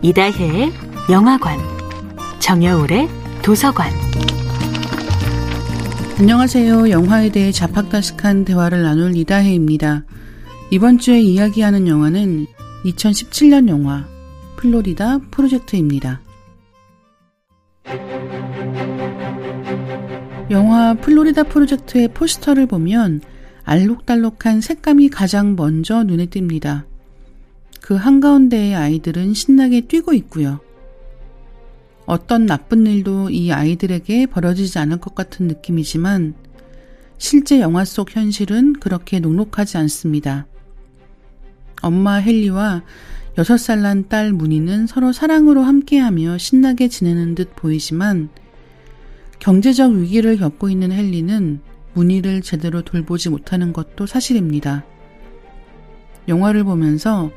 이다혜의 영화관, 정여울의 도서관. 안녕하세요. 영화에 대해 자팍다식한 대화를 나눌 이다혜입니다. 이번 주에 이야기하는 영화는 2017년 영화 플로리다 프로젝트입니다. 영화 플로리다 프로젝트의 포스터를 보면 알록달록한 색감이 가장 먼저 눈에 띕니다. 그 한가운데의 아이들은 신나게 뛰고 있고요. 어떤 나쁜 일도 이 아이들에게 벌어지지 않을 것 같은 느낌이지만 실제 영화 속 현실은 그렇게 녹록하지 않습니다. 엄마 헨리와 6살 난 딸 무니는 서로 사랑으로 함께하며 신나게 지내는 듯 보이지만 경제적 위기를 겪고 있는 헨리는 무니를 제대로 돌보지 못하는 것도 사실입니다. 영화를 보면서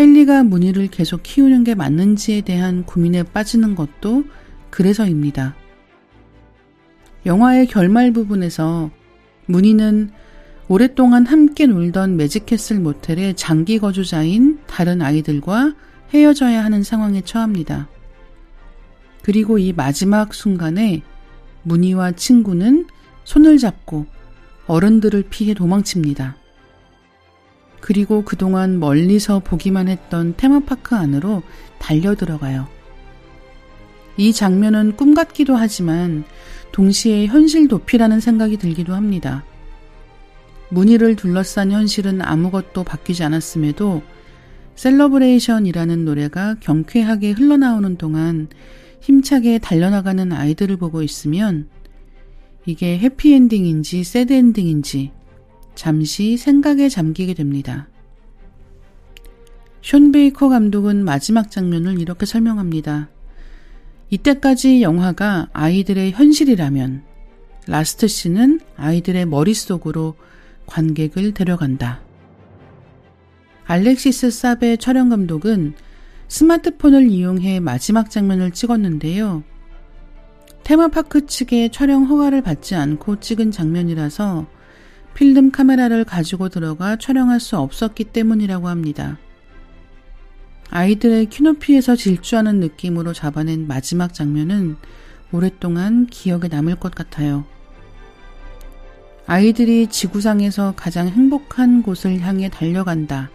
헨리가 무늬를 계속 키우는 게 맞는지에 대한 고민에 빠지는 것도 그래서입니다. 영화의 결말 부분에서 무늬는 오랫동안 함께 놀던 매직캐슬 모텔의 장기 거주자인 다른 아이들과 헤어져야 하는 상황에 처합니다. 그리고 이 마지막 순간에 무늬와 친구는 손을 잡고 어른들을 피해 도망칩니다. 그리고 그동안 멀리서 보기만 했던 테마파크 안으로 달려 들어가요. 이 장면은 꿈 같기도 하지만 동시에 현실 도피라는 생각이 들기도 합니다. 무니를 둘러싼 현실은 아무것도 바뀌지 않았음에도 Celebration이라는 노래가 경쾌하게 흘러나오는 동안 힘차게 달려나가는 아이들을 보고 있으면 이게 해피엔딩인지 sad ending인지 잠시 생각에 잠기게 됩니다. 숀 베이커 감독은 마지막 장면을 이렇게 설명합니다. 이때까지 영화가 아이들의 현실이라면 라스트 씬은 아이들의 머릿속으로 관객을 데려간다. 알렉시스 사베 촬영 감독은 스마트폰을 이용해 마지막 장면을 찍었는데요. 테마파크 측의 촬영 허가를 받지 않고 찍은 장면이라서 필름 카메라를 가지고 들어가 촬영할 수 없었기 때문이라고 합니다. 아이들의 키높이에서 질주하는 느낌으로 잡아낸 마지막 장면은 오랫동안 기억에 남을 것 같아요. 아이들이 지구상에서 가장 행복한 곳을 향해 달려간다.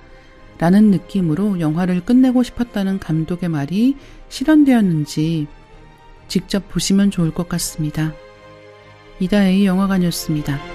라는 느낌으로 영화를 끝내고 싶었다는 감독의 말이 실현되었는지 직접 보시면 좋을 것 같습니다. 이다혜의 영화관이었습니다.